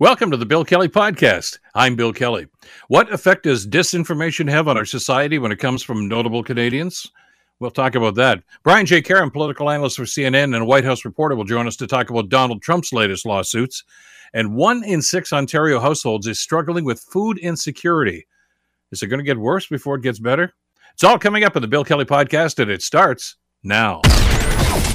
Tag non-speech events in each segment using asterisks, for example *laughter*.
Welcome to the Bill Kelly Podcast. I'm Bill Kelly. What effect does disinformation have on our society when it comes from notable Canadians? We'll talk about that. Brian J. Karem, political analyst for CNN and White House reporter, will join us to talk about Donald Trump's latest lawsuits. And one in six Ontario households is struggling with food insecurity. Is it going to get worse before it gets better? It's all coming up in the Bill Kelly Podcast, and it starts now.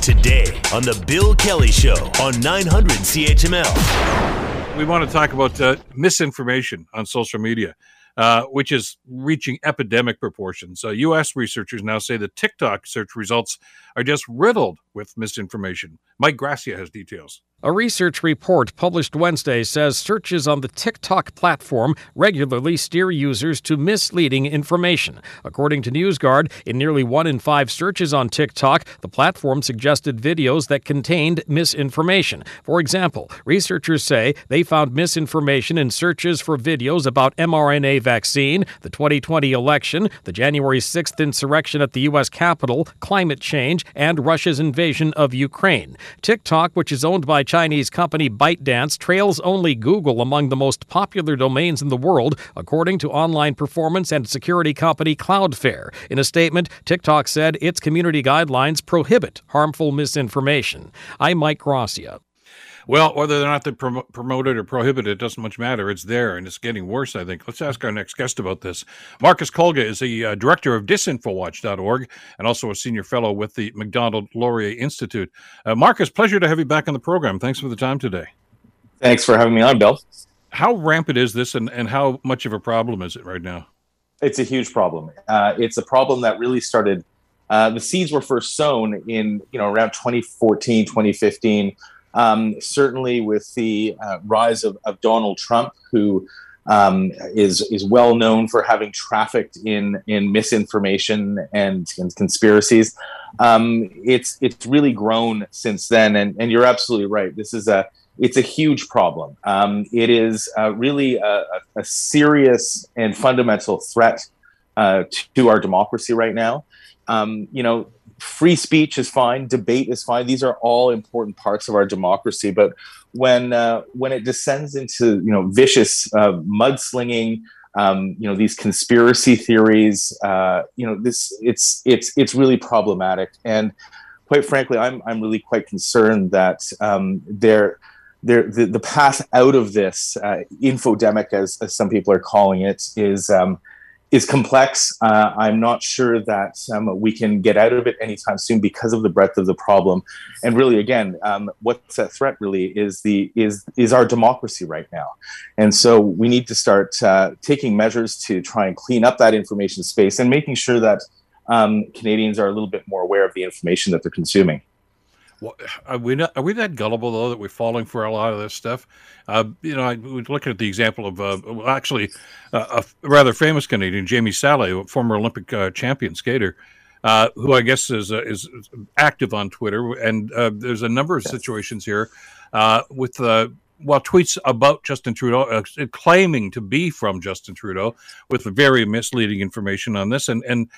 Today on the Bill Kelly Show on 900 CHML we want to talk about uh, misinformation on social media, uh, which is reaching epidemic proportions. Uh, U.S. researchers now say the TikTok search results are just riddled with misinformation. Mike Gracia has details. A research report published Wednesday says searches on the TikTok platform regularly steer users to misleading information. According to NewsGuard, in nearly one in five searches on TikTok, the platform suggested videos that contained misinformation. For example, researchers say they found misinformation in searches for videos about mRNA vaccine, the 2020 election, the January 6th insurrection at the U.S. Capitol, climate change, and Russia's invasion of Ukraine. TikTok, which is owned by Chinese company ByteDance trails only Google among the most popular domains in the world, according to online performance and security company Cloudflare. In a statement, TikTok said its community guidelines prohibit harmful misinformation. I'm Mike Gracia. Well, whether or not they prom- promote it or prohibit it, doesn't much matter. It's there and it's getting worse, I think. Let's ask our next guest about this. Marcus Kolga is the uh, director of disinfowatch.org and also a senior fellow with the Macdonald Laurier Institute. Uh, Marcus, pleasure to have you back on the program. Thanks for the time today. Thanks for having me on, Bill. How rampant is this and, and how much of a problem is it right now? It's a huge problem. Uh, it's a problem that really started, uh, the seeds were first sown in, you know, around 2014, 2015 um, certainly, with the uh, rise of, of, Donald Trump, who um, is is well known for having trafficked in in misinformation and, and conspiracies, um, it's it's really grown since then. And, and you're absolutely right. This is a it's a huge problem. Um, it is uh, really a, a, serious and fundamental threat uh, to our democracy right now. Um, you know, free speech is fine, debate is fine. These are all important parts of our democracy. But when uh, when it descends into you know vicious uh, mudslinging, um, you know these conspiracy theories, uh, you know this it's it's it's really problematic. And quite frankly, I'm I'm really quite concerned that um, there. There, the, the path out of this uh, infodemic, as, as some people are calling it, is um, is complex. Uh, I'm not sure that um, we can get out of it anytime soon because of the breadth of the problem. And really, again, um, what's at threat really is the is is our democracy right now. And so we need to start uh, taking measures to try and clean up that information space and making sure that um, Canadians are a little bit more aware of the information that they're consuming. Are we not, are we that gullible though that we're falling for a lot of this stuff? Uh, you know, I was looking at the example of uh, well, actually uh, a rather famous Canadian, Jamie Salé, a former Olympic uh, champion skater, uh, who I guess is uh, is active on Twitter, and there's a number of yes. situations here with well, tweets about Justin Trudeau, uh, claiming to be from Justin Trudeau, with very misleading information on this, and and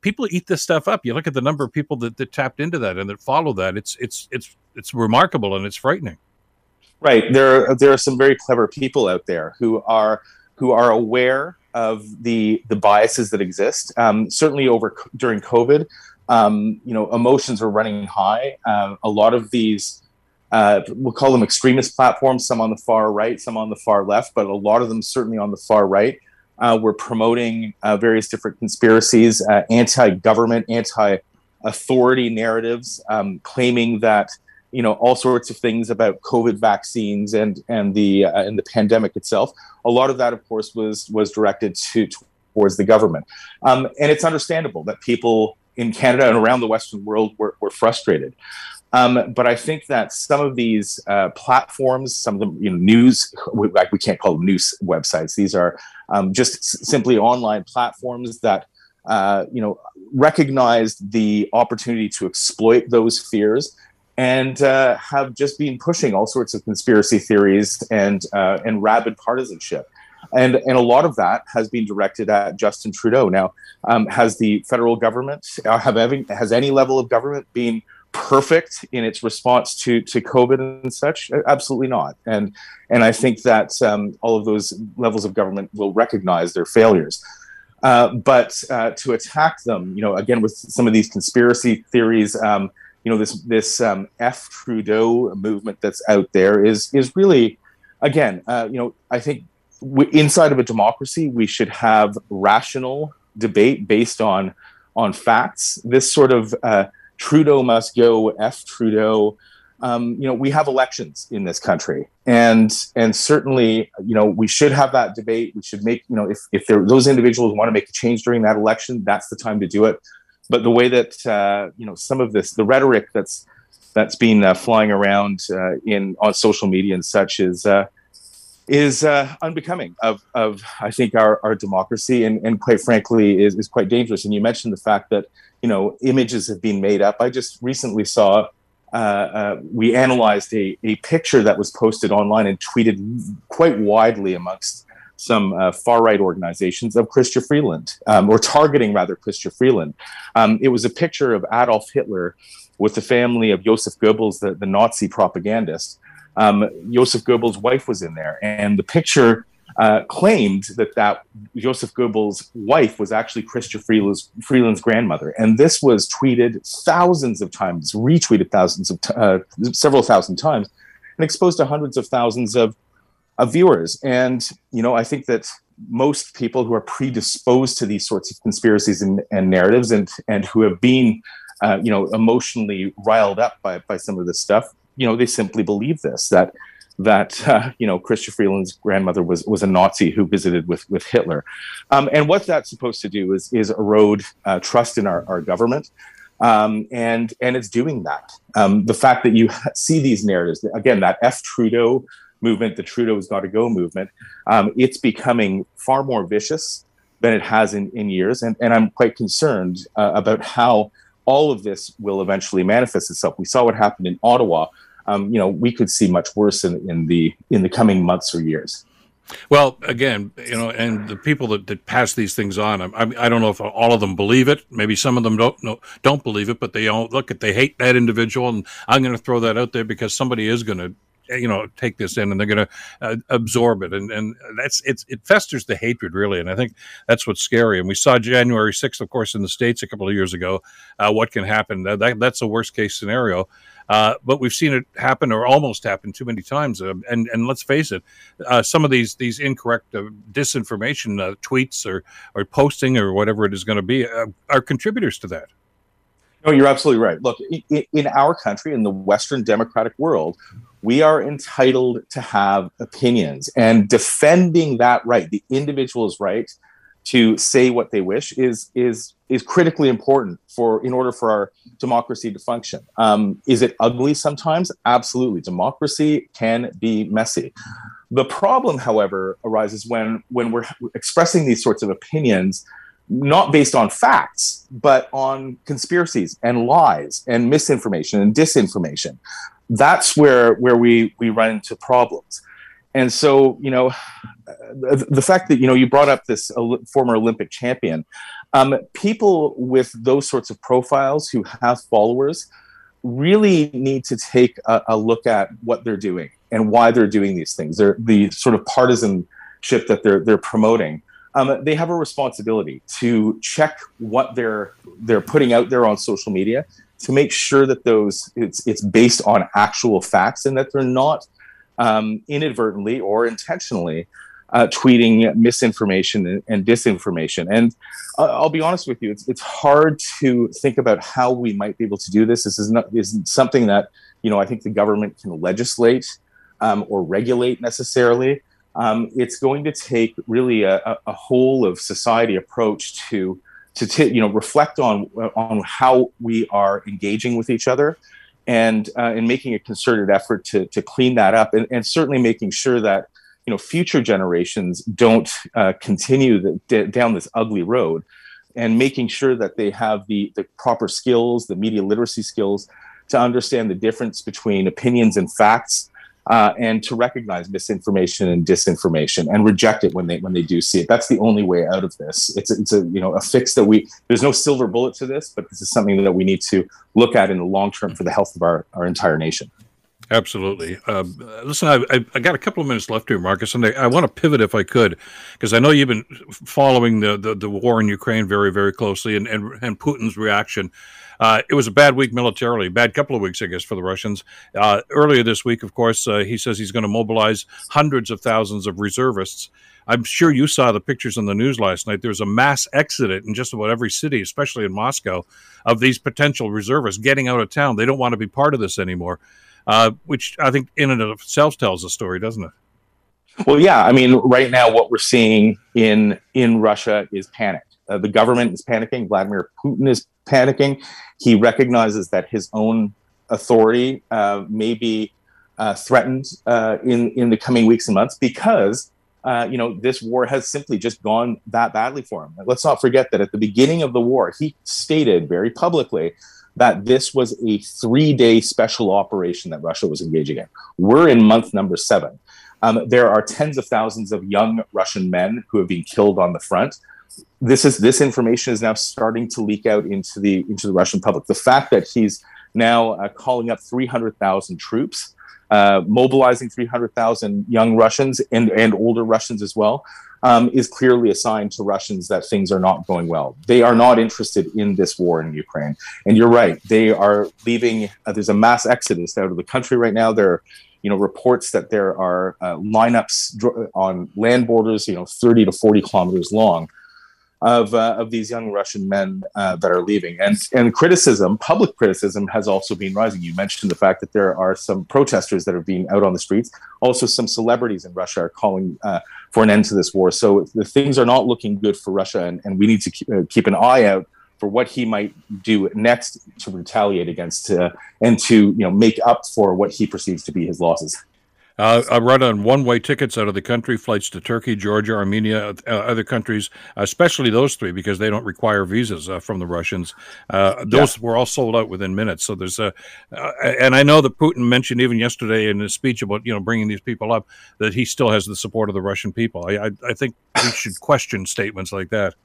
people eat this stuff up. You look at the number of people that, that tapped into that and that follow that. It's it's it's it's remarkable and it's frightening. Right there, are, there are some very clever people out there who are who are aware of the the biases that exist. Um, certainly, over during COVID, um, you know, emotions were running high. Uh, a lot of these uh, we'll call them extremist platforms, some on the far right, some on the far left, but a lot of them certainly on the far right. Uh, we're promoting uh, various different conspiracies, uh, anti-government, anti-authority narratives, um, claiming that you know all sorts of things about COVID vaccines and and the uh, and the pandemic itself. A lot of that, of course, was was directed to towards the government, um, and it's understandable that people in Canada and around the Western world were, were frustrated. Um, but I think that some of these uh, platforms, some of them, you know, news, like we can't call them news websites. These are um, just s- simply online platforms that, uh, you know, recognized the opportunity to exploit those fears and uh, have just been pushing all sorts of conspiracy theories and uh, and rabid partisanship. And, and a lot of that has been directed at Justin Trudeau. Now, um, has the federal government, uh, have any, has any level of government been perfect in its response to to COVID and such? Absolutely not. And and I think that um, all of those levels of government will recognize their failures. Uh, but uh, to attack them, you know, again with some of these conspiracy theories, um, you know, this this um, F Trudeau movement that's out there is is really, again, uh, you know, I think inside of a democracy we should have rational debate based on on facts. This sort of uh, Trudeau must go, F Trudeau. Um, you know, we have elections in this country, and and certainly, you know, we should have that debate. We should make, you know, if if there, those individuals want to make a change during that election, that's the time to do it. But the way that uh, you know some of this, the rhetoric that's that's been uh, flying around uh, in on social media and such is uh, is uh, unbecoming of, of I think our, our democracy and, and quite frankly is, is quite dangerous. And you mentioned the fact that you know images have been made up. I just recently saw uh, uh, we analyzed a, a picture that was posted online and tweeted quite widely amongst some uh, far right organizations of Chrystia Freeland, um, or targeting rather Chrystia Freeland. Um, it was a picture of Adolf Hitler with the family of Joseph Goebbels, the, the Nazi propagandist um, Joseph Goebbels' wife was in there, and the picture uh, claimed that that Joseph Goebbels' wife was actually Chrystia Freeland's, Freeland's grandmother, and this was tweeted thousands of times, retweeted thousands of t- uh, several thousand times, and exposed to hundreds of thousands of, of viewers. And you know, I think that most people who are predisposed to these sorts of conspiracies and, and narratives, and and who have been uh, you know emotionally riled up by by some of this stuff you know, they simply believe this that that *laughs* uh, you know Chrystia Freeland's grandmother was was a Nazi who visited with with Hitler, um, and what that's supposed to do is is erode uh, trust in our, our government, um, and and it's doing that. Um, the fact that you *laughs* see these narratives again, that F Trudeau movement, the Trudeau's got to go movement, um, it's becoming far more vicious than it has in, in years, and and I'm quite concerned uh, about how all of this will eventually manifest itself. We saw what happened in Ottawa. Um, you know, we could see much worse in, in the in the coming months or years. Well, again, you know, and the people that, that pass these things on, I, I don't know if all of them believe it. Maybe some of them don't no, don't believe it, but they all look at they hate that individual, and I'm going to throw that out there because somebody is going to you know take this in and they're going to uh, absorb it. And and that's it's it festers the hatred really. And i think that's what's scary. And we saw january 6th of course in the states a couple of years ago uh, what can happen. That, that, that's a worst case scenario. Uh, but we've seen it happen or almost happen too many times. Uh, and and let's face it uh, some of these these incorrect uh, disinformation tweets or or posting or whatever it is going to be are contributors to that. No, you're absolutely right. Look, in our country, in the Western democratic world, we are entitled to have opinions. And defending that right the individual's right to say what they wish is is is critically important for in order for our democracy to function. Um, is it ugly sometimes? Absolutely. Democracy can be messy. The problem however arises when when we're expressing these sorts of opinions not based on facts but on conspiracies and lies and misinformation and disinformation. That's where where we we run into problems. And so you know the, the fact that you know you brought up this former olympic champion um, people with those sorts of profiles who have followers really need to take a, a, look at what they're doing and why they're doing these things. They're the sort of partisanship that they're they're promoting um, they have a responsibility to check what they're they're putting out there on social media to make sure that those it's it's based on actual facts and that they're not um, inadvertently or intentionally uh, tweeting misinformation and, and disinformation. And uh, I'll be honest with you, it's it's hard to think about how we might be able to do this. This is not isn't something that you know I think the government can legislate um, or regulate necessarily. Um, it's going to take really a, a whole of society approach to to t- you know reflect on on how we are engaging with each other and uh, and making a concerted effort to to clean that up and, and certainly making sure that you know future generations don't uh, continue the, d- down this ugly road and making sure that they have the the proper skills the media literacy skills to understand the difference between opinions and facts uh, and to recognize misinformation and disinformation and reject it when they when they do see it. That's the only way out of this. It's a, it's a you know a fix that we there's no silver bullet to this, but this is something that we need to look at in the long term for the health of our, our entire nation. Absolutely. Uh, listen, I, I, got a couple of minutes left here, Marcus, and I, I want to pivot if I could, because I know you've been following the, the, the, war in Ukraine very, very closely and, and, and Putin's reaction. Uh, it was a bad week militarily, bad couple of weeks, I guess, for the Russians. Uh, earlier this week, of course, uh, he says he's going to mobilize hundreds of thousands of reservists. I'm sure you saw the pictures on the news last night. There's a mass exodus in just about every city, especially in Moscow, of these potential reservists getting out of town. They don't want to be part of this anymore uh, which I think in and of itself tells a story, doesn't it? Well, yeah. I mean, right now, what we're seeing in in Russia is panic. Uh, the government is panicking. Vladimir Putin is panicking. He recognizes that his own authority uh, may be uh, threatened uh, in in the coming weeks and months because uh, you know this war has simply just gone that badly for him. Let's not forget that at the beginning of the war, he stated very publicly that this was a three day special operation that Russia was engaging in. We're in month number seven. Um, there are tens of thousands of young Russian men who have been killed on the front. This is this information is now starting to leak out into the into the Russian public. The fact that he's now uh, calling up 300,000 troops, uh, mobilizing 300,000 young Russians and, and older Russians as well, um, is clearly a sign to Russians that things are not going well. They are not interested in this war in Ukraine. And you're right, they are leaving. Uh, there's a mass exodus out of the country right now. There are, you know, reports that there are uh, lineups on land borders, you know, 30 to 40 kilometers long of, uh, of these young Russian men uh, that are leaving. And, and criticism, public criticism, has also been rising. You mentioned the fact that there are some protesters that are being out on the streets. Also, some celebrities in Russia are calling uh, for an end to this war. So the things are not looking good for Russia, and, and we need to keep, uh, keep an eye out for what he might do next to retaliate against uh, and to you know make up for what he perceives to be his losses. Uh, I run on one-way tickets out of the country, flights to Turkey, Georgia, Armenia, uh, other countries, especially those three because they don't require visas uh, from the Russians. Uh, those yeah. were all sold out within minutes. So there's a, uh, and I know that Putin mentioned even yesterday in his speech about you know bringing these people up that he still has the support of the Russian people. I I, I think we should question statements like that.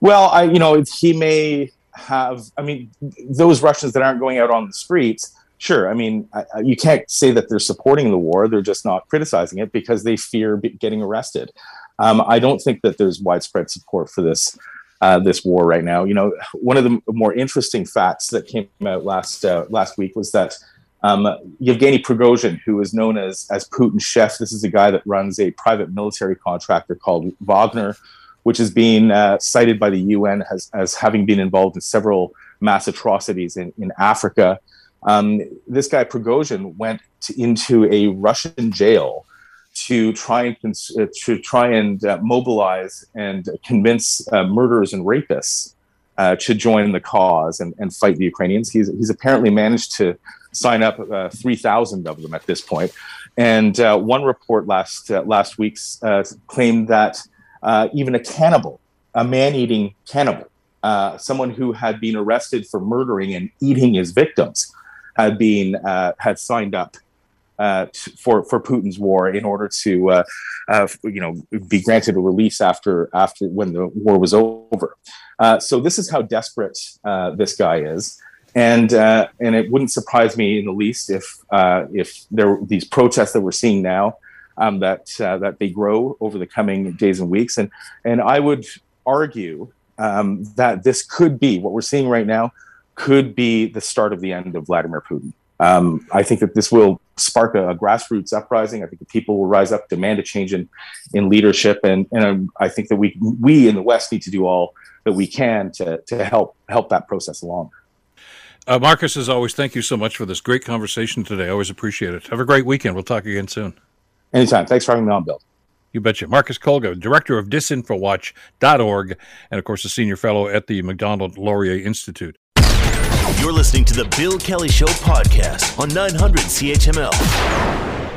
Well, I you know he may have. I mean, those Russians that aren't going out on the streets sure. I mean, I, you can't say that they're supporting the war; they're just not criticizing it because they fear getting arrested. Um, I don't think that there's widespread support for this uh, this war right now. You know, one of the more interesting facts that came out last uh, last week was that um, Yevgeny Prigozhin, who is known as as Putin's chef, this is a guy that runs a private military contractor called Wagner, which is being uh, cited by the UN as as having been involved in several mass atrocities in in Africa. Um, this guy Prigozhin went to, into a Russian jail to try and cons- uh, to try and uh, mobilize and convince uh, murderers and rapists uh, to join the cause and, and fight the Ukrainians. He's he's apparently managed to sign up uh, three thousand of them at this point. And uh, one report last last week claimed that even a cannibal, a man-eating cannibal, someone who had been arrested for murdering and eating his victims had been uh, had signed up uh, for for Putin's war in order to uh, uh you know be granted a release after after when the war was over. Uh, so this is how desperate uh, this guy is. And and it wouldn't surprise me in the least if if there these protests that we're seeing now um, that that they grow over the coming days and weeks. And and I would argue um, that this could be what we're seeing right now could be the start of the end of Vladimir Putin. Um, I think that this will spark a, a, grassroots uprising. I think the people will rise up, demand a change in, in leadership, and, and um, I think that we we in the West need to do all that we can to, to help help that process along. Uh, Marcus, as always, thank you so much for this great conversation today. I always appreciate it. Have a great weekend. We'll talk again soon. Anytime. Thanks for having me on, Bill. You betcha. Marcus Kolga, director of disinfowatch.org, and of course, a senior fellow at the Macdonald Laurier Institute. You're listening to the Bill Kelly Show podcast on 900 CHML.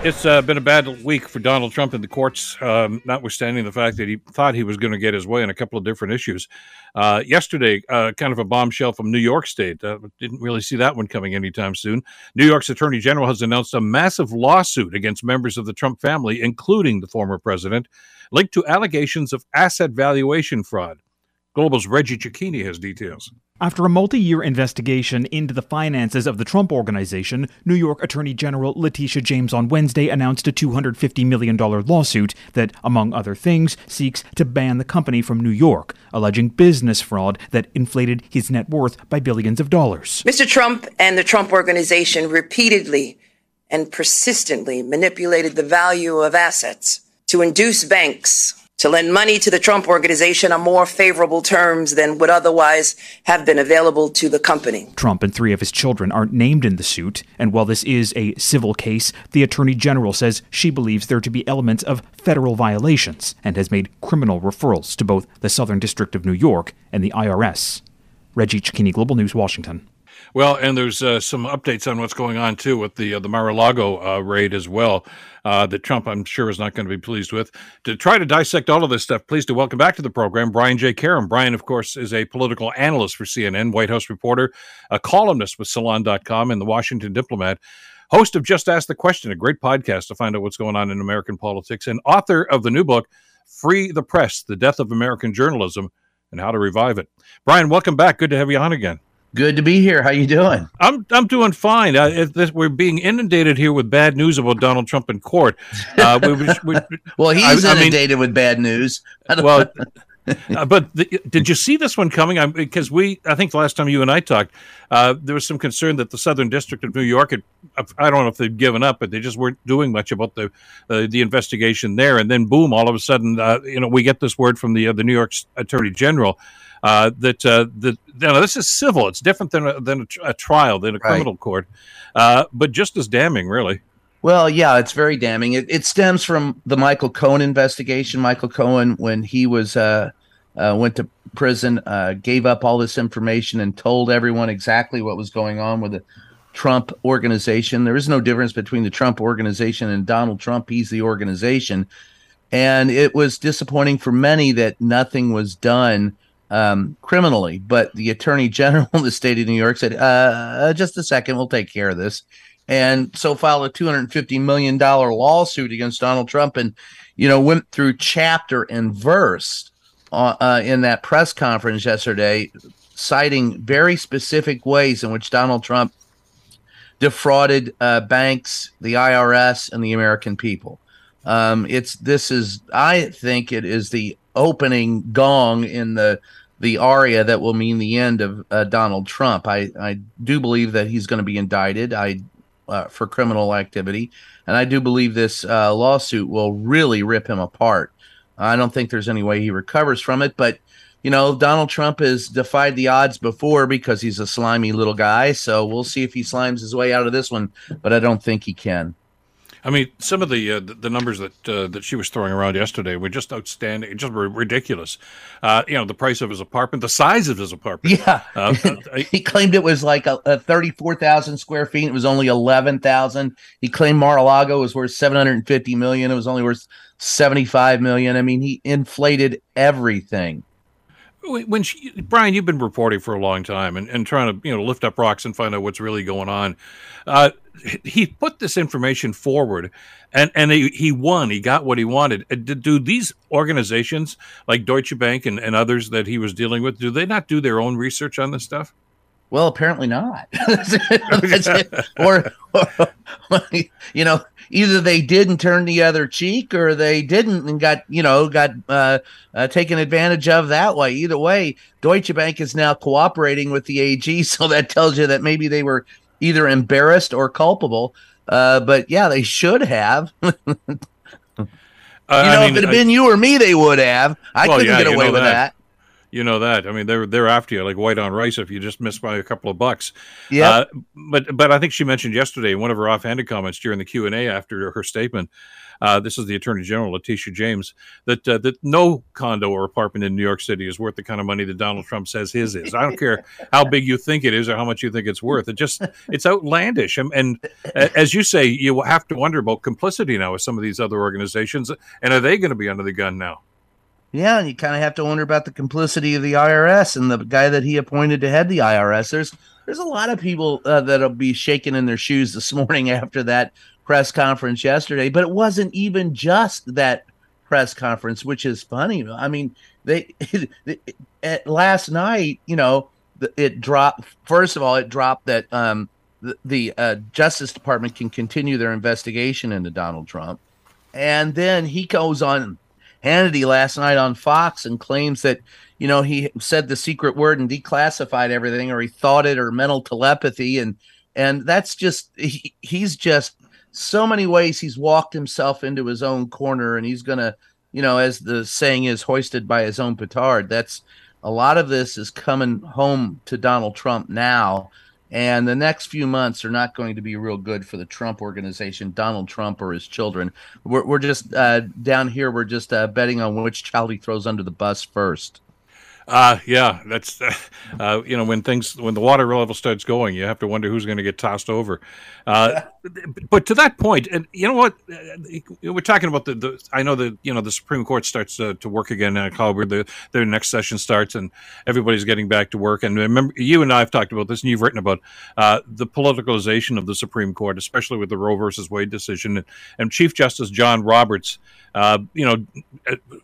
It's uh, been a bad week for Donald Trump in the courts, um, notwithstanding the fact that he thought he was going to get his way on a couple of different issues. Uh, yesterday, uh, kind of a bombshell from New York State. Uh, didn't really see that one coming anytime soon. New York's Attorney General has announced a massive lawsuit against members of the Trump family, including the former president, linked to allegations of asset valuation fraud. Global's Reggie Cecchini has details. After a multi year investigation into the finances of the Trump Organization, New York Attorney General Letitia James on Wednesday announced a $250 million lawsuit that, among other things, seeks to ban the company from New York, alleging business fraud that inflated his net worth by billions of dollars. Mr. Trump and the Trump Organization repeatedly and persistently manipulated the value of assets to induce banks to lend money to the Trump Organization on more favorable terms than would otherwise have been available to the company. Trump and three of his children aren't named in the suit, and while this is a civil case, the Attorney General says she believes there to be elements of federal violations and has made criminal referrals to both the Southern District of New York and the IRS. Reggie Cecchini, Global News, Washington. Well, and there's uh, some updates on what's going on too with the uh, the Mar-a-Lago uh, raid as well. Uh, that Trump, I'm sure, is not going to be pleased with. To try to dissect all of this stuff, pleased to welcome back to the program Brian J. Karem. Brian, of course, is a political analyst for CNN, White House reporter, a columnist with Salon.com, and the Washington Diplomat. Host of Just Ask the Question, a great podcast to find out what's going on in American politics, and author of the new book, Free the Press The Death of American Journalism and How to Revive It. Brian, welcome back. Good to have you on again. Good to be here. How you doing? I'm I'm doing fine. Uh, this, we're being inundated here with bad news about Donald Trump in court. Uh, we, we, *laughs* well, he's I, inundated I mean, with bad news. well, *laughs* uh, but the, did you see this one coming? Because we, I think the last time you and I talked, uh, there was some concern that the Southern District of New York had, I don't know if they'd given up, but they just weren't doing much about the uh, the investigation there. And then, boom! All of a sudden, uh, you know, we get this word from the the New York Attorney General uh, that uh, that you know, this is civil. It's different than a, than a, a trial than a right. criminal court, uh, but just as damning, really. Well, yeah, it's very damning. It, it, stems from the Michael Cohen investigation. Michael Cohen, when he was uh, uh, went to prison, uh, gave up all this information and told everyone exactly what was going on with the Trump organization. There is no difference between the Trump organization and Donald Trump. He's the organization, and it was disappointing for many that nothing was done um, criminally. But the attorney general of the state of New York said, uh, just a second, we'll take care of this. And so filed a $250 million lawsuit against Donald Trump and, you know, went through chapter and verse uh, uh, in that press conference yesterday, citing very specific ways in which Donald Trump defrauded uh, banks, the IRS, and the American people. Um, it's this is I think it is the opening gong in the the aria that will mean the end of uh, Donald Trump. I, I do believe that he's going to be indicted I, uh, for criminal activity, and I do believe this uh, lawsuit will really rip him apart. I don't think there's any way he recovers from it, but you know, Donald Trump has defied the odds before because he's a slimy little guy. So we'll see if he slimes his way out of this one, but I don't think he can. I mean, some of the uh, the numbers that uh, that she was throwing around yesterday were just outstanding, just were ridiculous. Uh, you know, the price of his apartment, the size of his apartment. Yeah, uh, *laughs* he claimed it was like a, a thirty four thousand square feet. It was only eleven thousand. He claimed Mar-a-Lago was worth seven hundred and fifty million. It was only worth seventy five million. I mean, he inflated everything when she, Brian, you've been reporting for a long time and, and trying to you know lift up rocks and find out what's really going on. Uh, he put this information forward, and and he, he won. He got what he wanted. Uh, do these organizations like Deutsche Bank and, and others that he was dealing with do they not do their own research on this stuff? Well, apparently not. *laughs* *laughs* or, or, you know, either they didn't turn the other cheek, or they didn't and got, you know, got uh, uh, taken advantage of that way. Either way, Deutsche Bank is now cooperating with the AG, *laughs* so that tells you that maybe they were either embarrassed or culpable. Uh, but yeah, they should have. *laughs* You know, I mean, if it had been you or me, they would have. I well, couldn't yeah, get away with that. that. You know that. I mean, they're they're after you like white on rice if you just miss by a couple of bucks. Yeah. Uh, but but I think she mentioned yesterday in one of her offhanded comments during the Q and A after her statement uh, this is the Attorney General Letitia James, that uh, that no condo or apartment in New York City is worth the kind of money that Donald Trump says his is. I don't care how *laughs* big you think it is or how much you think it's worth. It just it's outlandish. And, and as you say, you have to wonder about complicity now with some of these other organizations, and are they going to be under the gun now? Yeah, and you kind of have to wonder about the complicity of the IRS and the guy that he appointed to head the IRS. There's there's a lot of people uh, that'll be shaking in their shoes this morning *laughs* after that press conference yesterday. But it wasn't even just that press conference, which is funny. I mean, they *laughs* at last night, you know, it dropped. First of all, it dropped that um, the, the uh, Justice Department can continue their investigation into Donald Trump, and then he goes on Hannity last night on Fox and claims that you know he said the secret word and declassified everything, or he thought it, or mental telepathy, and and that's just he, he's just so many ways he's walked himself into his own corner, and he's gonna you know as the saying is hoisted by his own petard. That's a lot of this is coming home to Donald Trump now. And the next few months are not going to be real good for the Trump organization, Donald Trump or his children. We're, we're just uh, down here, we're just uh, betting on which child he throws under the bus first. Uh, yeah, that's, *laughs* uh, you know, when things, when the water level starts going, you have to wonder who's going to get tossed over. Uh, but to that point, and you know what, we're talking about the, the I know that, you know, the Supreme Court starts to, to work again in October, the, their next session starts and everybody's getting back to work. And remember, you and I have talked about this and you've written about, uh, the politicalization of the Supreme Court, especially with the Roe versus Wade decision. And, and Chief Justice John Roberts, uh, you know,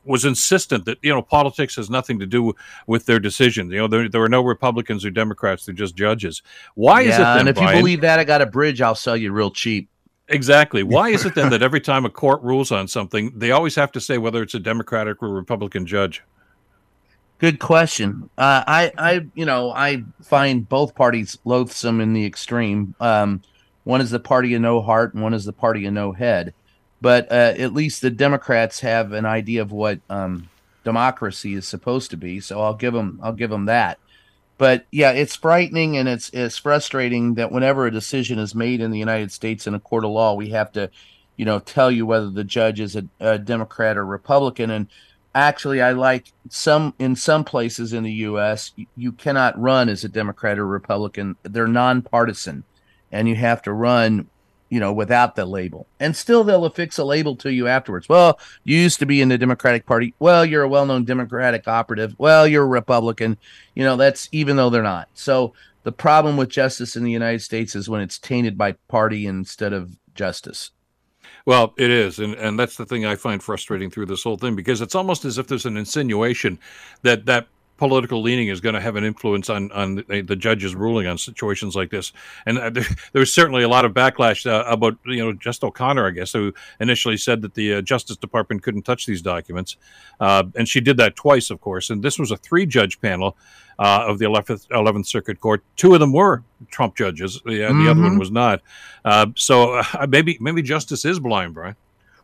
was insistent that, you know, politics has nothing to do with their decisions. You know, there, there were no Republicans or Democrats; they're just judges. Why yeah, is it? Then, and if Brian, you believe that, I got a bridge. I'll sell you real cheap. Exactly. Why is it then *laughs* that every time a court rules on something, they always have to say whether it's a Democratic or Republican judge? Good question. Uh, I, I, you know, I find both parties loathsome in the extreme. Um, one is the party of no heart, and one is the party of no head. But uh, at least the Democrats have an idea of what um, democracy is supposed to be. So I'll give them I'll give them that. But yeah, it's frightening and it's it's frustrating that whenever a decision is made in the United States in a court of law, we have to, you know, tell you whether the judge is a, a Democrat or Republican. And actually, I like some in some places in the U.S. You, you cannot run as a Democrat or Republican; they're nonpartisan, and you have to run you know, without the label. And still they'll affix a label to you afterwards. Well, you used to be in the Democratic Party. Well, you're a well-known Democratic operative. Well, you're a Republican. You know, that's even though they're not. So the problem with justice in the United States is when it's tainted by party instead of justice. Well, it is, and and that's the thing I find frustrating through this whole thing because it's almost as if there's an insinuation that that political leaning is going to have an influence on on the, the judge's ruling on situations like this. And uh, there, there, was certainly a lot of backlash uh, about you know Just O'Connor, I guess, who initially said that the uh, Justice Department couldn't touch these documents, uh, and she did that twice, of course. And this was a three judge panel. Uh, of the 11th, 11th Circuit Court, two of them were Trump judges. The, mm-hmm. the other one mm-hmm. was not. Uh, so maybe maybe justice is blind, Brian.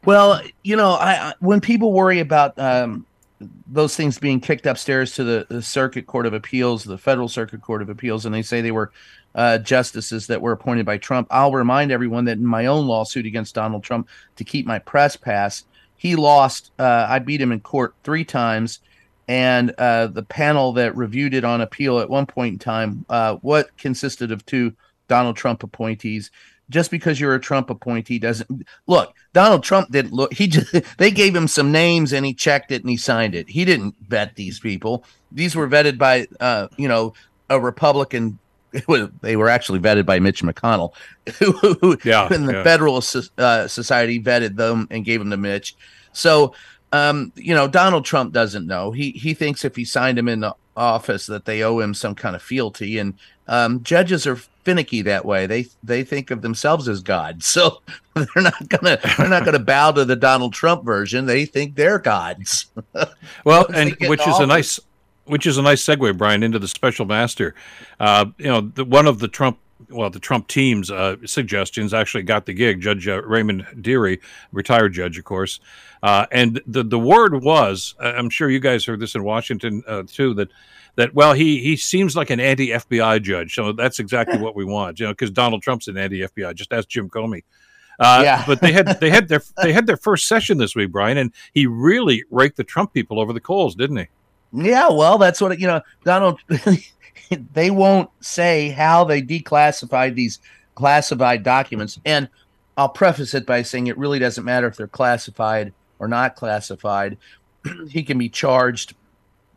Well, you know, I, when people worry about um, those things being kicked upstairs to the, the, Circuit Court of Appeals, the Federal Circuit Court of Appeals, and they say they were uh, justices that were appointed by Trump. I'll remind everyone that in my own lawsuit against Donald Trump to keep my press pass, he lost. Uh, I beat him in court three times, and uh, the panel that reviewed it on appeal at one point in time, uh, what consisted of two Donald Trump appointees, just because you're a Trump appointee doesn't look. Donald Trump didn't look. He just *laughs* they gave him some names and he checked it and he signed it. He didn't vet these people. These were vetted by uh, you know a Republican. *laughs* They were actually vetted by Mitch McConnell, *laughs* who yeah, in the yeah. Federalist uh, Society vetted them and gave them to Mitch. So um, you know, Donald Trump doesn't know. He he thinks if he signed him in the office that they owe him some kind of fealty, and um, judges are finicky that way. They they think of themselves as God, *laughs* so they're not gonna they're not gonna bow to the Donald Trump version. They think they're gods. *laughs* well, and which is a nice which is a nice segue, Brian, into the special master. Uh, you know, the, one of the Trump well, the Trump team's uh, suggestions actually got the gig. Judge uh, Raymond Dearie, retired judge, of course, uh, and the the word was, I'm sure you guys heard this in Washington uh, too, that that well he he seems like an anti FBI judge, so that's exactly *laughs* what we want, you know, because Donald Trump's an anti FBI. Just ask Jim Comey. Uh, Yeah. but they had they had their *laughs* they had their first session this week, Brian, and he really raked the Trump people over the coals, didn't he? Yeah, well, that's what you know. Donald, *laughs* they won't say how they declassified these classified documents, and I'll preface it by saying it really doesn't matter if they're classified or not classified. *clears throat* he can be charged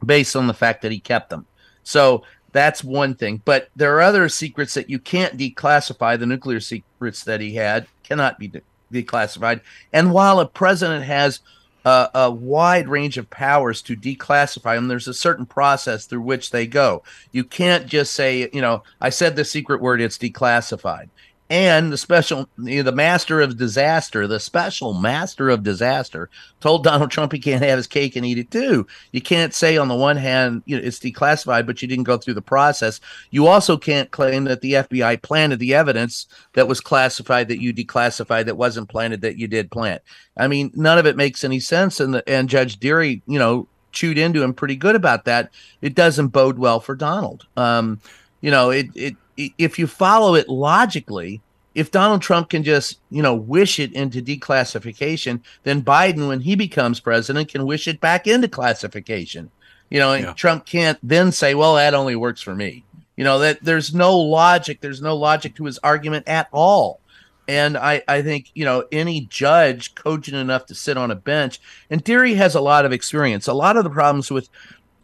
based on the fact that he kept them. So that's one thing. But there are other secrets that you can't declassify. The nuclear secrets that he had cannot be de- declassified. And while a president has a, a wide range of powers to declassify them, there's a certain process through which they go. You can't just say, you know, I said the secret word, it's declassified. And the special, you know, the master of disaster, the special master of disaster, told Donald Trump he can't have his cake and eat it too. You can't say on the one hand, you know, it's declassified, but you didn't go through the process. You also can't claim that the FBI planted the evidence that was classified that you declassified that wasn't planted that you did plant. I mean, none of it makes any sense. And the, and Judge Dearie, you know, chewed into him pretty good about that. It doesn't bode well for Donald. Um, you know, it it if you follow it logically, if Donald Trump can just, you know, wish it into declassification, then Biden, when he becomes president, can wish it back into classification. You know, and Yeah. Trump can't then say, well, that only works for me. You know, that there's no logic, there's no logic to his argument at all. And I, I think, you know, any judge cogent enough to sit on a bench, and Dearie has a lot of experience. A lot of the problems with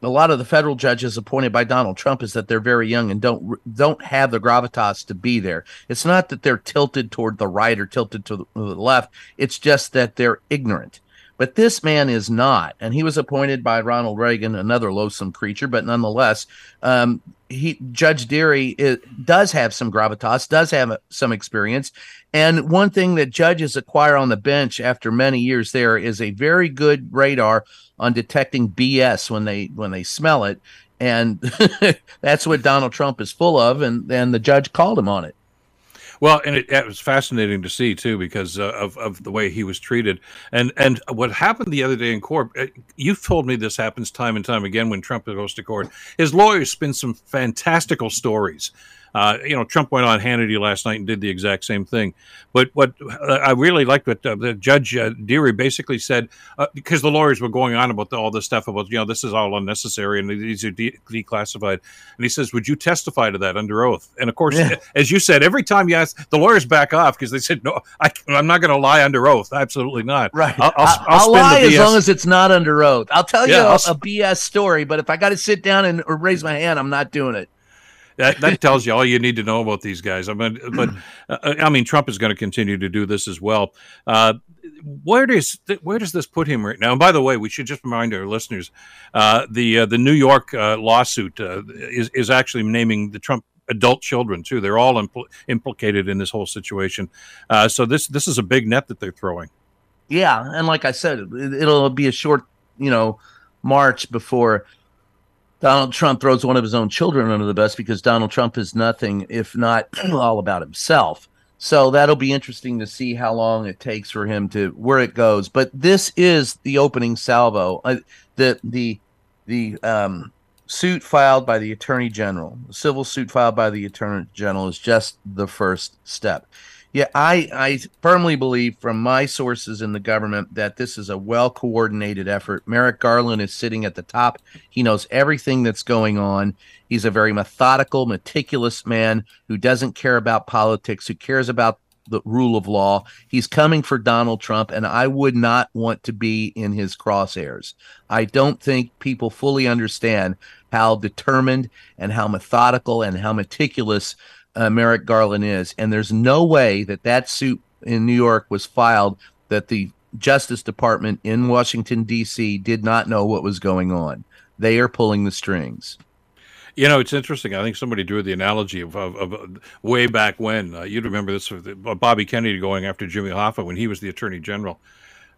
a lot of the federal judges appointed by Donald Trump is that they're very young and don't don't have the gravitas to be there. It's not that they're tilted toward the right or tilted to the, left. It's just that they're ignorant. But this man is not, and he was appointed by Ronald Reagan, another loathsome creature, but nonetheless, um, he Judge Dearie is, does have some gravitas, does have some experience, and one thing that judges acquire on the bench after many years there is a very good radar on detecting BS when they when they smell it, and *laughs* that's what Donald Trump is full of, and and the judge called him on it. Well, and it, it was fascinating to see too because uh, of of the way he was treated, and and what happened the other day in court. uh, You've told me this happens time and time again when Trump goes to court. His lawyers spin some fantastical stories. Uh, you know, Trump went on Hannity last night and did the exact same thing. But what uh, I really liked what uh, the Judge uh, Dearie basically said, uh, because the lawyers were going on about all this stuff about, you know, this is all unnecessary and these are de- declassified. And he says, Would you testify to that under oath? And of course, Yeah. as you said, every time you ask, the lawyers back off because they said, No, I, I'm not going to lie under oath. Absolutely not. Right. I'll, I'll, I'll, I'll lie the as long as it's not under oath. I'll tell you Yeah, a, I'll s- a BS story, but if I got to sit down and or raise my hand, I'm not doing it. That, that tells you all you need to know about these guys. I mean, but uh, I mean, Trump is going to continue to do this as well. Uh, where does where does this put him right now? And by the way, we should just remind our listeners uh, the uh, the New York uh, lawsuit uh, is is actually naming the Trump adult children too. They're all impl- implicated in this whole situation. So this this is a big net that they're throwing. Yeah, and like I said, it, it'll be a short, you know, march before Donald Trump throws one of his own children under the bus because Donald Trump is nothing if not *clears throat* all about himself. So that'll be interesting to see how long it takes for him to where it goes. But this is the opening salvo. Uh, the the the um, suit filed by the attorney general, the civil suit filed by the attorney general, is just the first step. Yeah, I, I firmly believe from my sources in the government that this is a well coordinated effort. Merrick Garland is sitting at the top. He knows everything that's going on. He's a very methodical, meticulous man who doesn't care about politics, who cares about the rule of law. He's coming for Donald Trump, and I would not want to be in his crosshairs. I don't think people fully understand how determined and how methodical and how meticulous uh, Merrick Garland is. And there's no way that that suit in New York was filed that the Justice Department in Washington, D.C. did not know what was going on. They are pulling the strings. You know, it's interesting. I think somebody drew the analogy of, of, of way back when. Uh, you'd remember this uh, Bobby Kennedy going after Jimmy Hoffa when he was the Attorney General.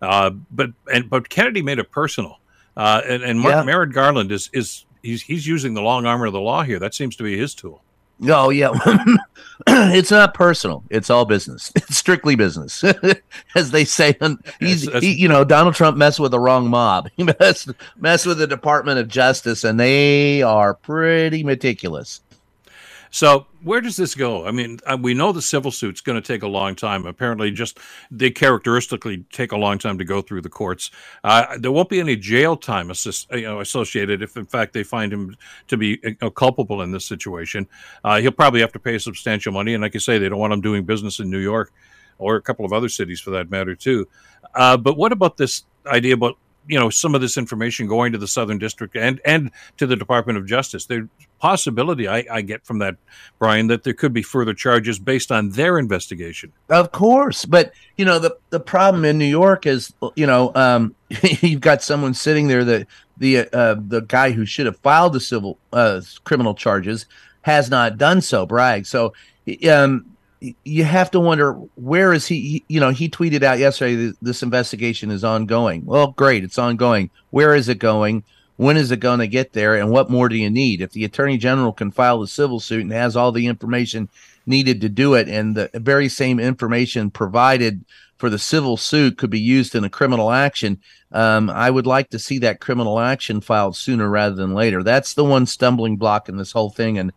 Uh, but and but Kennedy made it personal. Uh, and and Mark Yeah. Merrick Garland is is he's he's using the long arm of the law here. That seems to be his tool. Oh yeah, *clears throat* it's not personal. It's all business. *laughs* It's strictly business, *laughs* as they say. He's, he, you know, Donald Trump messed with the wrong mob. *laughs* He messed messed with the Department of Justice, and they are pretty meticulous. So where does this go? I mean, uh, we know the civil suit's going to take a long time. Apparently, just they characteristically take a long time to go through the courts. Uh, there won't be any jail time assist, you know, associated if, in fact, they find him to be culpable in this situation. Uh, he'll probably have to pay substantial money, and like you say, they don't want him doing business in New York or a couple of other cities for that matter too. Uh, but what about this idea about you know some of this information going to the Southern District and and to the Department of Justice. There's possibility I, I get from that, Brian, that there could be further charges based on their investigation. Of course, but you know the the problem in New York is you know um, *laughs* you've got someone sitting there that the uh, the guy who should have filed the civil uh, criminal charges has not done so, Bragg. So um, you have to wonder where is he, you know he tweeted out yesterday this investigation is ongoing well great it's ongoing where is it going when is it going to get there and what more do you need if the attorney general can file a civil suit and has all the information needed to do it and the very same information provided for the civil suit could be used in a criminal action um, i would like to see that criminal action filed sooner rather than later that's the one stumbling block in this whole thing and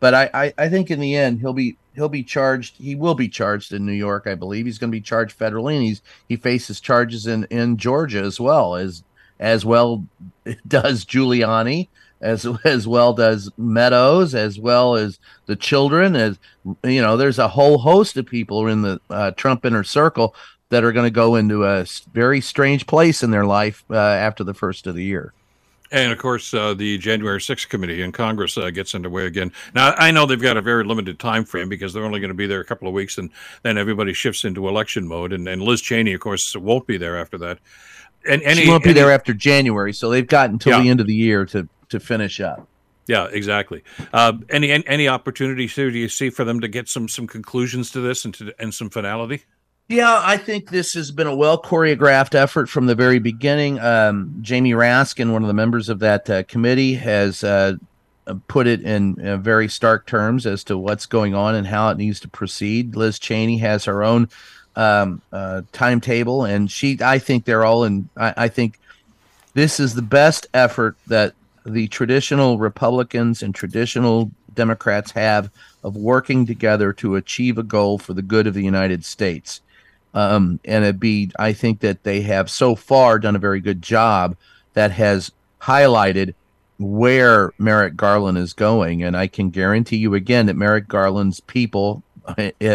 but I, I, I think in the end he'll be he'll be charged. He will be charged in New York, I believe. He's going to be charged federally, and he's he faces charges in in Georgia as well as as well *laughs* does Giuliani, as as well does Meadows, as well as the children. As you know, there's a whole host of people in the uh, Trump inner circle that are going to go into a very strange place in their life uh, after the first of the year. And of course, uh, the January 6th committee in Congress uh, gets underway again. Now, I know they've got a very limited time frame because they're only going to be there a couple of weeks, and then everybody shifts into election mode. And, and Liz Cheney, of course, won't be there after that. And any, she won't be any, there after January, so they've got until yeah. the end of the year to to finish up. Yeah, exactly. Uh, any any opportunities do you see for them to get some some conclusions to this and to and some finality? Yeah, I think this has been a well choreographed effort from the very beginning. Um, Jamie Raskin, one of the members of that uh, committee, has uh, put it in uh, very stark terms as to what's going on and how it needs to proceed. Liz Cheney has her own um, uh, timetable, and she, I think they're all in. I, I think this is the best effort that the traditional Republicans and traditional Democrats have of working together to achieve a goal for the good of the United States. Um, and it be, I think that they have so far done a very good job that has highlighted where Merrick Garland is going. And I can guarantee you again that Merrick Garland's people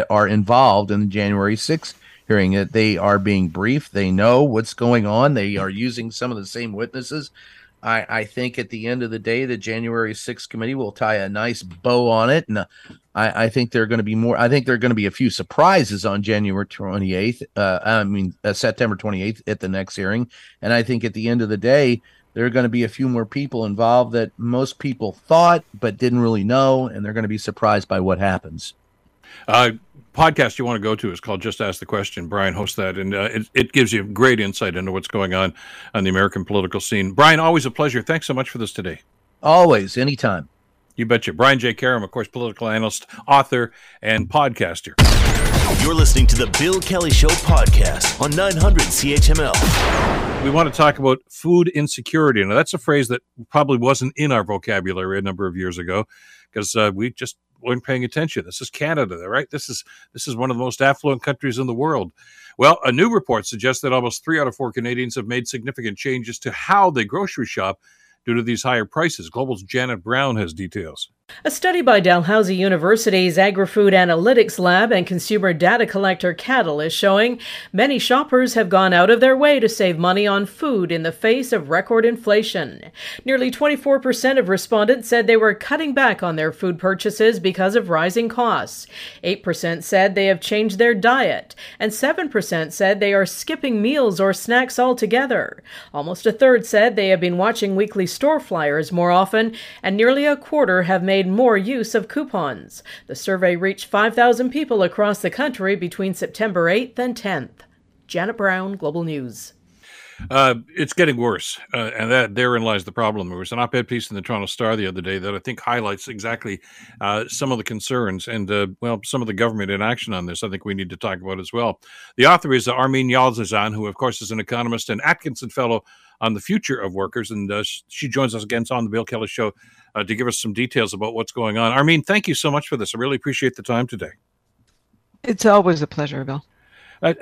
are involved in the January 6th hearing. That they are being briefed. They know what's going on. They are using some of the same witnesses. I, I think at the end of the day, the January 6th committee will tie a nice bow on it. And I, I think there are going to be more. I think there are going to be a few surprises on January 28th. Uh, I mean, uh, September 28th at the next hearing. And I think at the end of the day, there are going to be a few more people involved that most people thought but didn't really know. And they're going to be surprised by what happens. Uh, podcast you want to go to is called Just Ask the Question. Brian hosts that, and uh, it, it gives you great insight into what's going on on the American political scene. Brian, always a pleasure. Thanks so much for this today. Always, anytime. You betcha. Brian J. Karem, of course, political analyst, author, and podcaster. You're listening to the Bill Kelly Show podcast on 900 CHML. We want to talk about food insecurity. Now, that's a phrase that probably wasn't in our vocabulary a number of years ago because uh, we just weren't paying attention. This is Canada, right? This is this is one of the most affluent countries in the world. Well, a new report suggests that almost three out of four Canadians have made significant changes to how they grocery shop due to these higher prices. Global's Janet Brown has details. A study by Dalhousie University's Agri-Food Analytics Lab and consumer data collector Caddle is showing many shoppers have gone out of their way to save money on food in the face of record inflation. Nearly 24% of respondents said they were cutting back on their food purchases because of rising costs. 8% said they have changed their diet, and 7% said they are skipping meals or snacks altogether. Almost a third said they have been watching weekly store flyers more often, and nearly a quarter have made made more use of coupons. The survey reached 5,000 people across the country between September 8th and 10th. Janet Brown, Global News. Uh, it's getting worse, uh, and that therein lies the problem. There was an op-ed piece in the Toronto Star the other day that I think highlights exactly uh, some of the concerns and uh, well, some of the government inaction on this. I think we need to talk about as well. The author is Armine Yalnizyan, who of course is an economist and Atkinson Fellow on the future of workers. And uh, she joins us again on the Bill Kelly Show uh, to give us some details about what's going on. Armine, thank you so much for this. I really appreciate the time today. It's always a pleasure, Bill. I,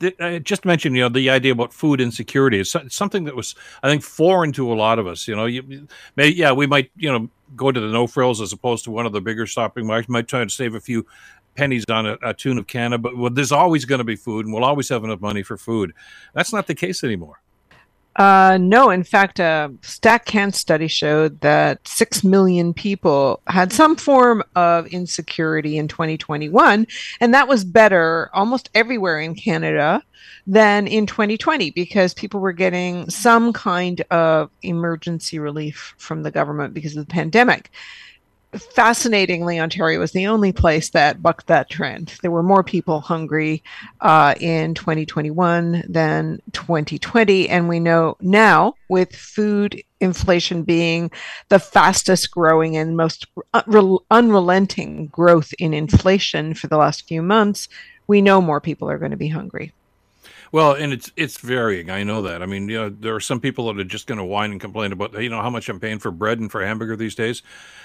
I, I, just mentioned, you know, the idea about food insecurity is something that was, I think, foreign to a lot of us. You know, you, may, yeah, we might, you know, go to the no frills as opposed to one of the bigger shopping malls. Might try to save a few pennies on a, a tune of canna, but well, there's always going to be food, and we'll always have enough money for food. That's not the case anymore. Uh, no, in fact, a StatCan study showed that 6 million people had some form of insecurity in 2021, and that was better almost everywhere in Canada than in 2020 because people were getting some kind of emergency relief from the government because of the pandemic fascinatingly, Ontario was the only place that bucked that trend. There were more people hungry uh, in 2021 than 2020. And we know now, with food inflation being the fastest growing and most unrelenting growth in inflation for the last few months, we know more people are going to be hungry. Well, and it's it's varying. I know that. I mean, you know, there are some people that are just going to whine and complain about you know how much I'm paying for bread and for hamburger these days,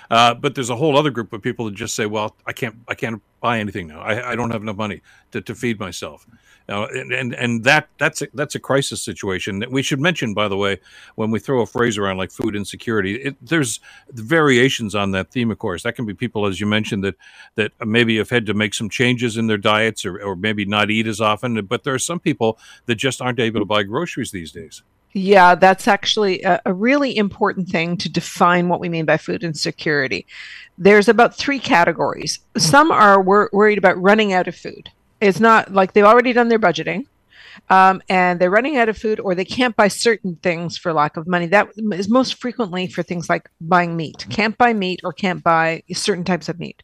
uh, but there's a whole other group of people that just say, well, I can't I can't buy anything now. I, I don't have enough money to, to feed myself. Uh, and, and that that's a, that's a crisis situation. That we should mention, by the way, when we throw a phrase around like food insecurity, it, there's variations on that theme. Of course, that can be people, as you mentioned, that that maybe have had to make some changes in their diets or, or maybe not eat as often. But there are some people that just aren't able to buy groceries these days. Yeah, that's actually a, a, really important thing to define what we mean by food insecurity. There's about three categories. Some are wor- worried about running out of food. It's not like they've already done their budgeting. Um, and they're running out of food or they can't buy certain things for lack of money. That is most frequently for things like buying meat. Can't buy meat or can't buy certain types of meat,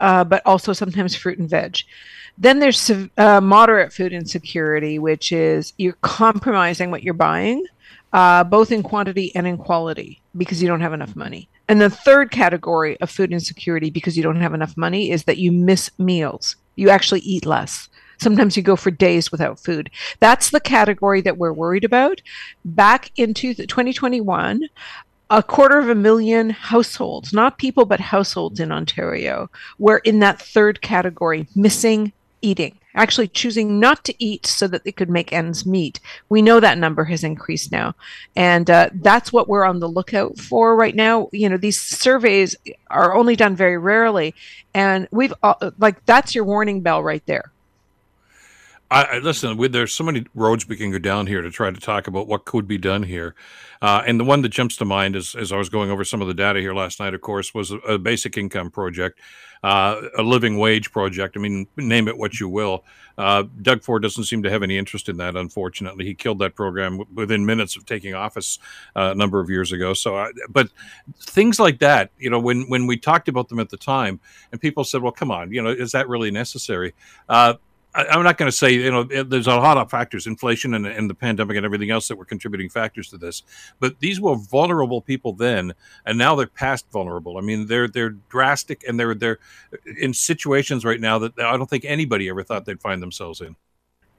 uh, but also sometimes fruit and veg. Then there's uh, moderate food insecurity, which is you're compromising what you're buying, uh, both in quantity and in quality, because you don't have enough money. And the third category of food insecurity, because you don't have enough money, is that you miss meals. You actually eat less. Sometimes you go for days without food. That's the category that we're worried about. Back into 2021, a quarter of a million households, not people, but households in Ontario, were in that third category, missing eating, actually choosing not to eat so that they could make ends meet. We know that number has increased now. And uh, that's what we're on the lookout for right now. You know, these surveys are only done very rarely. And we've, uh, like, that's your warning bell right there. I, I listen. We, there's so many roads we can go down here to try to talk about what could be done here, uh, and the one that jumps to mind as, as I was going over some of the data here last night, of course, was a, a basic income project, uh, a living wage project. I mean, name it what you will. Uh, Doug Ford doesn't seem to have any interest in that. Unfortunately, he killed that program within minutes of taking office uh, a number of years ago. So, I, but things like that, you know, when when we talked about them at the time, and people said, "Well, come on, you know, is that really necessary?" I, am not going to say you know there's a lot of factors, inflation and, and the pandemic and everything else that were contributing factors to this. But these were vulnerable people then, and now they're past vulnerable. I mean, they're they're drastic and they're they're in situations right now that I don't think anybody ever thought they'd find themselves in.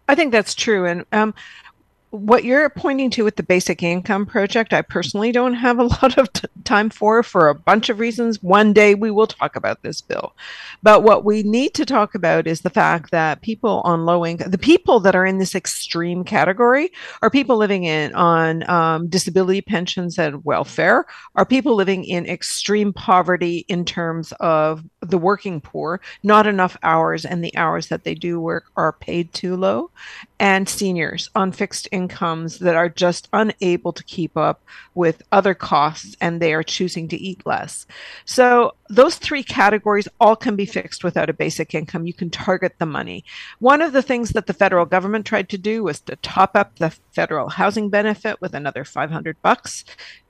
I think that's true, and um, what you're pointing to with the basic income project, I personally don't have a *laughs* lot of t- time for for a bunch of reasons. One day we will talk about this bill. But what we need to talk about is the fact that people on low income, the people that are in this extreme category, are people living in on um, disability pensions and welfare, are people living in extreme poverty in terms of the working poor, not enough hours, and the hours that they do work are paid too low, and seniors on fixed incomes that are just unable to keep up with other costs and they are choosing to eat less. So, those three categories all can be fixed without a basic income. You can target the money. One of the things that the federal government tried to do was to top up the federal housing benefit with another 500 bucks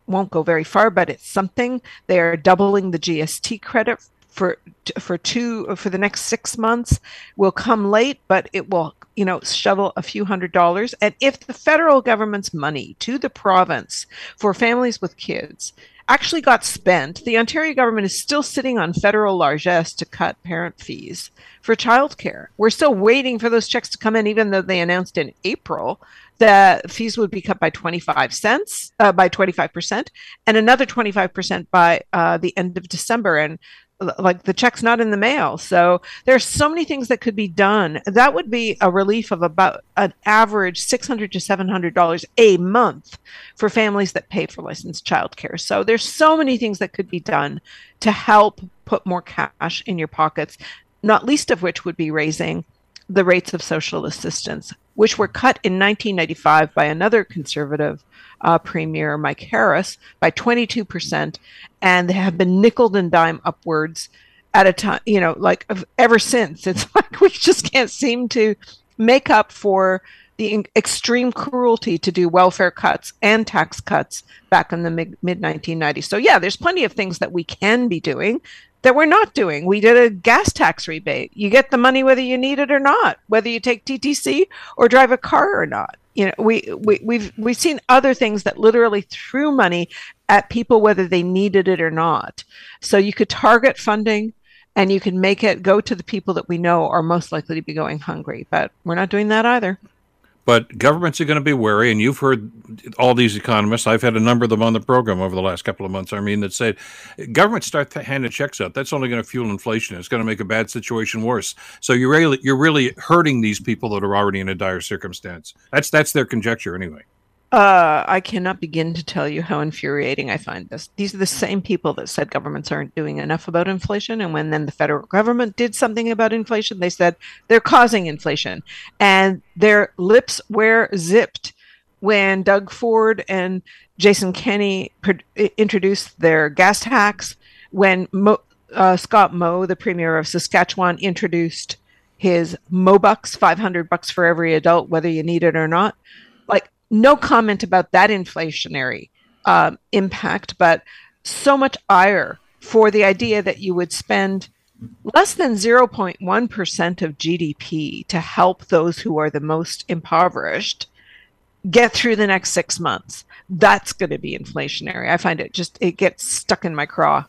won't go very far, but it's something. They are doubling the GST credit for for two for the next six months will come late, but it will you know shovel a few hundred dollars. And if the federal government's money to the province for families with kids actually got spent, the Ontario government is still sitting on federal largesse to cut parent fees for childcare. We're still waiting for those checks to come in, even though they announced in April that fees would be cut by 25 cents uh, by 25% and another 25% by uh, the end of december and like the check's not in the mail. So there's so many things that could be done. That would be a relief of about an average 600 to 700 dollars a month for families that pay for licensed childcare. So there's so many things that could be done to help put more cash in your pockets not least of which would be raising the rates of social assistance which were cut in 1995 by another conservative uh, Premier Mike Harris by 22%, and they have been nickel and dime upwards at a time, you know, like ever since. It's *laughs* like we just can't seem to make up for the extreme cruelty to do welfare cuts and tax cuts back in the mid 1990s. So, yeah, there's plenty of things that we can be doing that we're not doing. We did a gas tax rebate. You get the money whether you need it or not, whether you take TTC or drive a car or not you know we, we we've we've seen other things that literally threw money at people whether they needed it or not so you could target funding and you can make it go to the people that we know are most likely to be going hungry but we're not doing that either but governments are going to be wary, and you've heard all these economists. I've had a number of them on the program over the last couple of months. I mean, that said, governments start handing checks out. That's only going to fuel inflation. It's going to make a bad situation worse. So you're really you're really hurting these people that are already in a dire circumstance. That's that's their conjecture anyway. Uh, I cannot begin to tell you how infuriating I find this. These are the same people that said governments aren't doing enough about inflation. And when then the federal government did something about inflation, they said they're causing inflation. And their lips were zipped when Doug Ford and Jason Kenney introduced their gas tax, when Mo, uh, Scott Moe, the premier of Saskatchewan, introduced his Mobucks, 500 bucks for every adult, whether you need it or not. Like no comment about that inflationary um, impact, but so much ire for the idea that you would spend less than 0.1% of GDP to help those who are the most impoverished get through the next six months. That's going to be inflationary. I find it just, it gets stuck in my craw.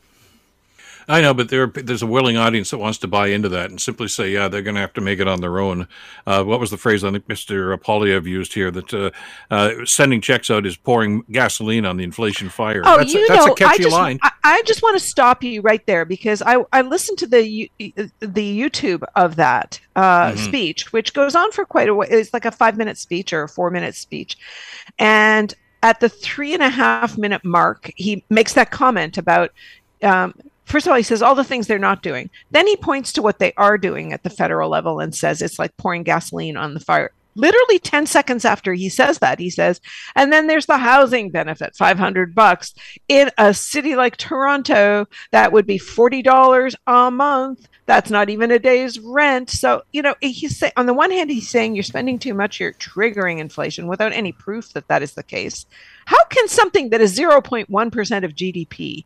I know, but there, there's a willing audience that wants to buy into that and simply say, yeah, they're going to have to make it on their own. Uh, what was the phrase I think Mr. Poilievre used here that uh, uh, sending checks out is pouring gasoline on the inflation fire? Oh, that's, you a, that's know, a catchy I just, line. I, I just want to stop you right there because I, I listened to the the YouTube of that uh, mm-hmm. speech, which goes on for quite a while. It's like a five minute speech or a four minute speech. And at the three and a half minute mark, he makes that comment about um, first of all, he says all the things they're not doing. Then he points to what they are doing at the federal level and says it's like pouring gasoline on the fire. Literally 10 seconds after he says that, he says, and then there's the housing benefit, 500 bucks. In a city like Toronto, that would be $40 a month. That's not even a day's rent. So, you know, he's saying, on the one hand, he's saying you're spending too much, you're triggering inflation without any proof that that is the case. How can something that is 0.1% of GDP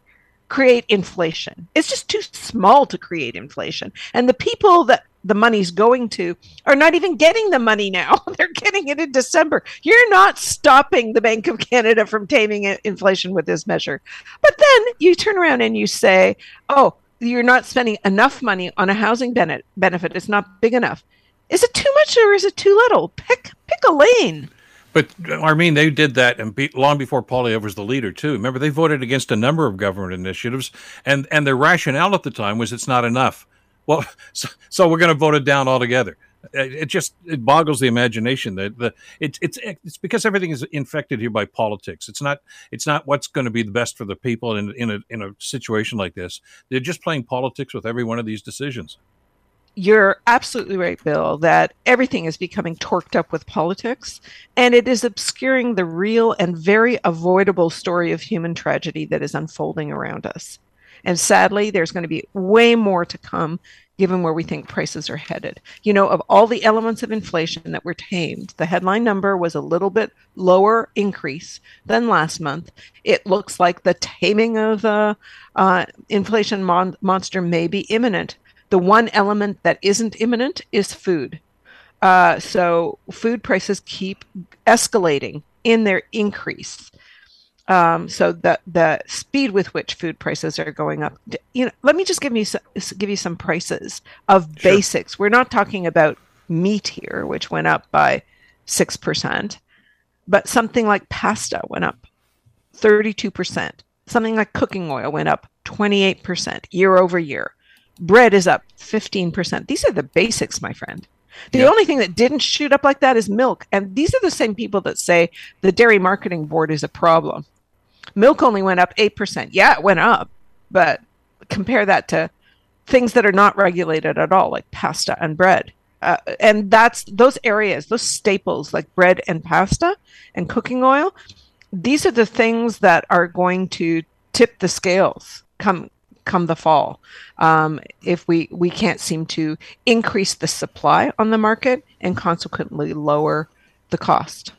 create inflation. It's just too small to create inflation. And the people that the money's going to are not even getting the money now. *laughs* They're getting it in December. You're not stopping the Bank of Canada from taming inflation with this measure. But then you turn around and you say, oh, you're not spending enough money on a housing benefit. It's not big enough. Is it too much or is it too little? Pick pick a lane. But uh, I mean, they did that, and be, long before Poilievre was the leader too. Remember, they voted against a number of government initiatives, and and their rationale at the time was it's not enough. Well, *laughs* so, so we're going to vote it down altogether. It, it, just it boggles the imagination that the it, it's it's because everything is infected here by politics. It's not it's not what's going to be the best for the people in in a in a situation like this. They're just playing politics with every one of these decisions you're absolutely right, Bill, that everything is becoming torqued up with politics, and it is obscuring the real and very avoidable story of human tragedy that is unfolding around us. And sadly, there's going to be way more to come given where we think prices are headed. You know, of all the elements of inflation that were tamed, the headline number was a little bit lower increase than last month. It looks like the taming of the uh, inflation mon- monster may be imminent the one element that isn't imminent is food. Uh, so food prices keep escalating in their increase. Um, so the the speed with which food prices are going up. You know, let me just give you some, give you some prices of sure. basics. We're not talking about meat here, which went up by six percent. but something like pasta went up 32%. Something like cooking oil went up 28% year over year. Bread is up 15%. These are the basics, my friend. The yep. only thing that didn't shoot up like that is milk. And these are the same people that say the dairy marketing board is a problem. Milk only went up 8%. Yeah, it went up, but compare that to things that are not regulated at all, like pasta and bread. Uh, and that's those areas, those staples like bread and pasta and cooking oil. These are the things that are going to tip the scales come come the fall um, if we we can't seem to increase the supply on the market and consequently lower the cost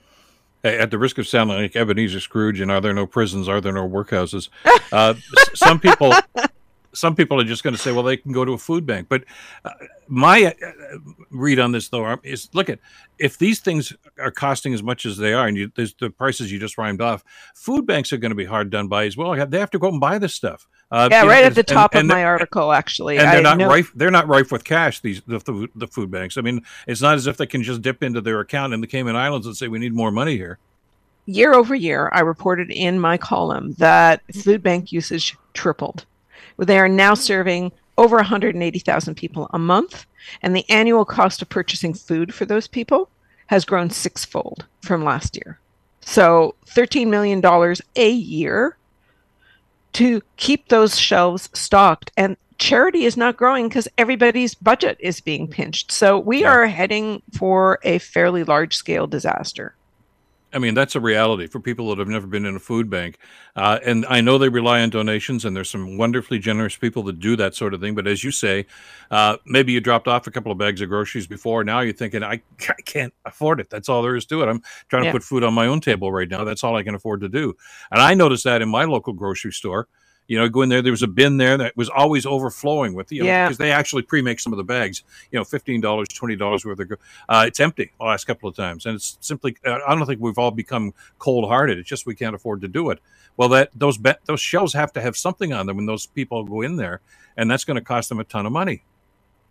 at the risk of sounding like Ebenezer Scrooge and are there no prisons, are there no workhouses? *laughs* Uh, some people, some people are just going to say, well, they can go to a food bank. But uh, my uh, read on this, though, is look at if these things are costing as much as they are, and you, there's the prices you just rhymed off, food banks are going to be hard done by as well. They have to go and buy this stuff. Uh, yeah, right know, at the top and, and of my article, actually. And they're I not know. rife. They're not rife with cash. These the, the, the food banks. I mean, it's not as if they can just dip into their account in the Cayman Islands and say we need more money here. Year over year, I reported in my column that food bank usage tripled. They are now serving over 180,000 people a month, and the annual cost of purchasing food for those people has grown sixfold from last year. So, $13 million a year to keep those shelves stocked. And charity is not growing because everybody's budget is being pinched. So we yeah. are heading for a fairly large scale disaster. I mean, that's a reality for people that have never been in a food bank. Uh, and I know they rely on donations, and there's some wonderfully generous people that do that sort of thing. But as you say, uh, maybe you dropped off a couple of bags of groceries before. Now you're thinking, I, *laughs* I can't afford it. That's all there is to it. I'm trying yeah. to put food on my own table right now. That's all I can afford to do. And I noticed that in my local grocery store. You know, go in there. There was a bin there that was always overflowing with, you know, yeah. because they actually pre-make some of the bags. You know, fifteen dollars, twenty dollars worth of. Uh, it's empty the last couple of times, and it's simply. Uh, I don't think we've all become cold-hearted. It's just we can't afford to do it. Well, that those be- those shelves have to have something on them when those people go in there, and that's going to cost them a ton of money.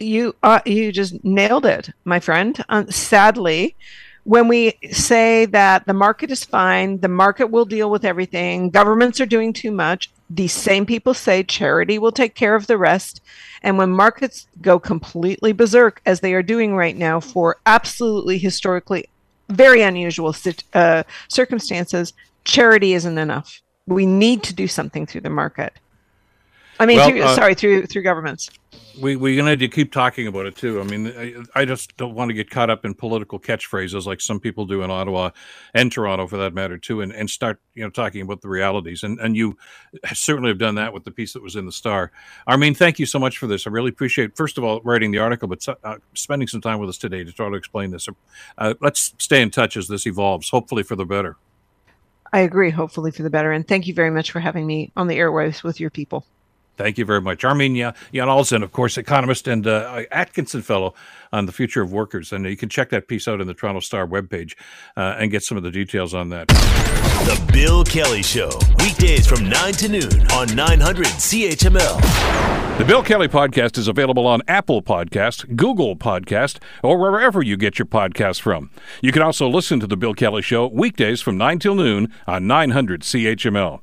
You uh, you just nailed it, my friend. Uh, sadly, when we say that the market is fine, the market will deal with everything, governments are doing too much, these same people say charity will take care of the rest. And when markets go completely berserk, as they are doing right now for absolutely historically very unusual uh, circumstances, charity isn't enough. We need to do something through the market. I mean, well, through, uh, sorry, through through governments we we're gonna to keep talking about it too. I mean, I, I, just don't want to get caught up in political catchphrases like some people do in Ottawa and Toronto, for that matter, too, and, and start you know talking about the realities. And and you certainly have done that with the piece that was in the Star. Armine, thank you so much for this. I really appreciate first of all writing the article, but uh, spending some time with us today to try to explain this. Uh, let's stay in touch as this evolves, hopefully for the better. I agree, hopefully for the better. And thank you very much for having me on the airwaves with your people. Thank you very much. Armine Yalnizyan, of course, economist and uh, Atkinson Fellow on the future of workers. And you can check that piece out in the Toronto Star webpage uh, and get some of the details on that. The Bill Kelly Show, weekdays from 9 to noon on 900 CHML. The Bill Kelly Podcast is available on Apple Podcast, Google Podcast, or wherever you get your podcasts from. You can also listen to The Bill Kelly Show weekdays from 9 till noon on 900 CHML.